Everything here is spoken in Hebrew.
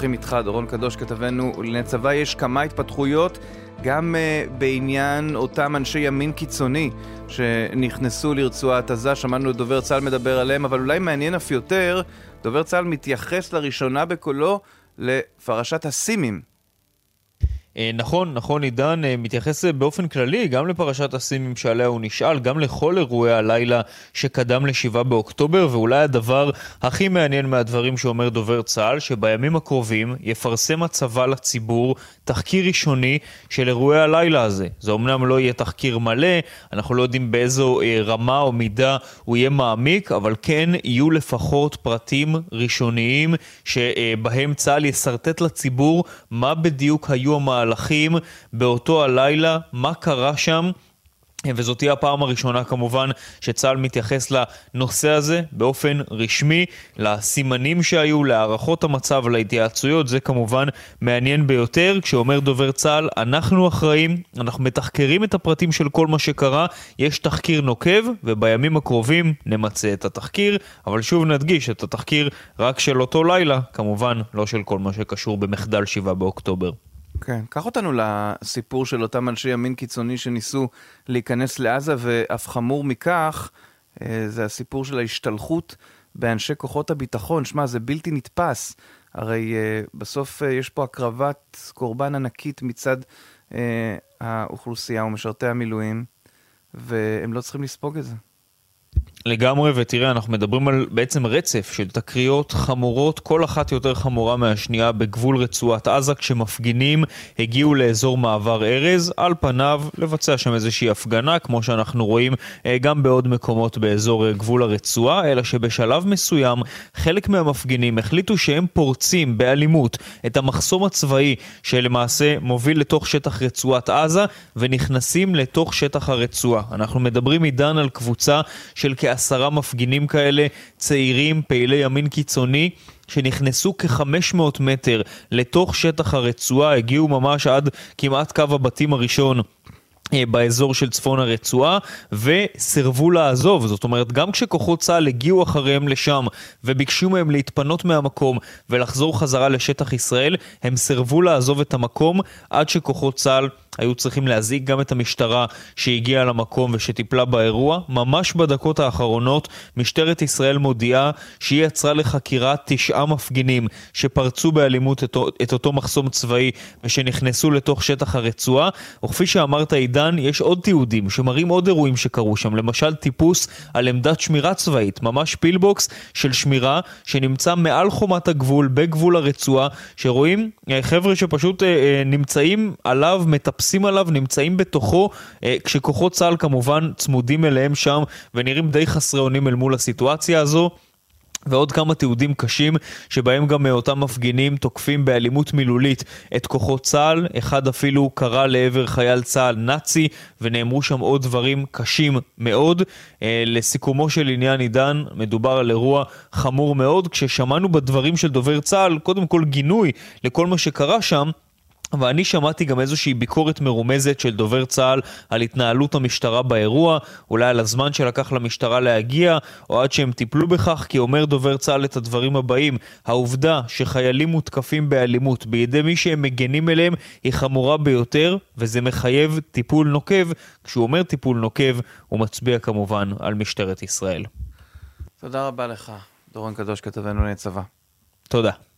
פותחים איתך, דורון קדוש, כתבנו לענייני צבא. יש כמה התפתחויות גם uh, בעניין אותם אנשי ימין קיצוני שנכנסו לרצועת עזה. שמענו את דובר צה"ל מדבר עליהם, אבל אולי מעניין אף יותר, דובר צה"ל מתייחס לראשונה בקולו לפרשת הסימים. אה, נכון, נכון, עידן אה, מתייחס באופן כללי גם לפרשת הסימים שעליה הוא נשאל, גם לכל אירועי הלילה שקדם ל-7 באוקטובר, ואולי הדבר הכי מעניין מהדברים שאומר דובר צה"ל, שבימים הקרובים יפרסם הצבא לציבור תחקיר ראשוני של אירועי הלילה הזה. זה אומנם לא יהיה תחקיר מלא, אנחנו לא יודעים באיזו אה, רמה או מידה הוא יהיה מעמיק, אבל כן יהיו לפחות פרטים ראשוניים שבהם צה"ל ישרטט לציבור מה בדיוק היו המהלכים. מהלכים באותו הלילה, מה קרה שם. וזאת תהיה הפעם הראשונה כמובן שצה"ל מתייחס לנושא הזה באופן רשמי, לסימנים שהיו, להערכות המצב, להתייעצויות, זה כמובן מעניין ביותר. כשאומר דובר צה"ל, אנחנו אחראים, אנחנו מתחקרים את הפרטים של כל מה שקרה, יש תחקיר נוקב, ובימים הקרובים נמצה את התחקיר, אבל שוב נדגיש את התחקיר רק של אותו לילה, כמובן לא של כל מה שקשור במחדל 7 באוקטובר. כן, קח אותנו לסיפור של אותם אנשי ימין קיצוני שניסו להיכנס לעזה, ואף חמור מכך, אה, זה הסיפור של ההשתלחות באנשי כוחות הביטחון. שמע, זה בלתי נתפס. הרי uh, בסוף uh, יש פה הקרבת קורבן ענקית מצד האוכלוסייה ומשרתי המילואים, והם לא צריכים לספוג את זה. לגמרי, ותראה, אנחנו מדברים על בעצם רצף של תקריות חמורות, כל אחת יותר חמורה מהשנייה בגבול רצועת עזה, כשמפגינים הגיעו לאזור מעבר ארז, על פניו לבצע שם איזושהי הפגנה, כמו שאנחנו רואים אה, גם בעוד מקומות באזור אה, גבול הרצועה, אלא שבשלב מסוים חלק מהמפגינים החליטו שהם פורצים באלימות את המחסום הצבאי שלמעשה מוביל לתוך שטח רצועת עזה, ונכנסים לתוך שטח הרצועה. אנחנו מדברים עידן על קבוצה של כ... כעשרה מפגינים כאלה, צעירים, פעילי ימין קיצוני, שנכנסו כ-500 מטר לתוך שטח הרצועה, הגיעו ממש עד כמעט קו הבתים הראשון. אה, באזור של צפון הרצועה וסירבו לעזוב, זאת אומרת גם כשכוחות צה"ל הגיעו אחריהם לשם וביקשו מהם להתפנות מהמקום ולחזור חזרה לשטח ישראל, הם סירבו לעזוב את המקום עד שכוחות צה"ל היו צריכים להזעיק גם את המשטרה שהגיעה למקום ושטיפלה באירוע. ממש בדקות האחרונות משטרת ישראל מודיעה שהיא יצרה לחקירה תשעה מפגינים שפרצו באלימות את, את אותו מחסום צבאי ושנכנסו לתוך שטח הרצועה. וכפי שאמרת עידן, יש עוד תיעודים שמראים עוד אירועים שקרו שם. למשל טיפוס על עמדת שמירה צבאית, ממש פילבוקס של שמירה שנמצא מעל חומת הגבול, בגבול הרצועה, שרואים אה, חבר'ה שפשוט אה, אה, נמצאים עליו, מטפסים. מטפסים עליו, נמצאים בתוכו, אה, כשכוחות צה"ל כמובן צמודים אליהם שם ונראים די חסרי אונים אל מול הסיטואציה הזו. ועוד כמה תיעודים קשים שבהם גם אותם מפגינים תוקפים באלימות מילולית את כוחות צה"ל, אחד אפילו קרא לעבר חייל צה"ל נאצי ונאמרו שם עוד דברים קשים מאוד. אה, לסיכומו של עניין עידן, מדובר על אירוע חמור מאוד, כששמענו בדברים של דובר צה"ל קודם כל גינוי לכל מה שקרה שם ואני שמעתי גם איזושהי ביקורת מרומזת של דובר צה"ל על התנהלות המשטרה באירוע, אולי על הזמן שלקח למשטרה להגיע, או עד שהם טיפלו בכך, כי אומר דובר צה"ל את הדברים הבאים: העובדה שחיילים מותקפים באלימות בידי מי שהם מגנים אליהם היא חמורה ביותר, וזה מחייב טיפול נוקב. כשהוא אומר טיפול נוקב, הוא מצביע כמובן על משטרת ישראל. תודה רבה לך, דורון קדוש, כתבנו לענייני צבא. תודה.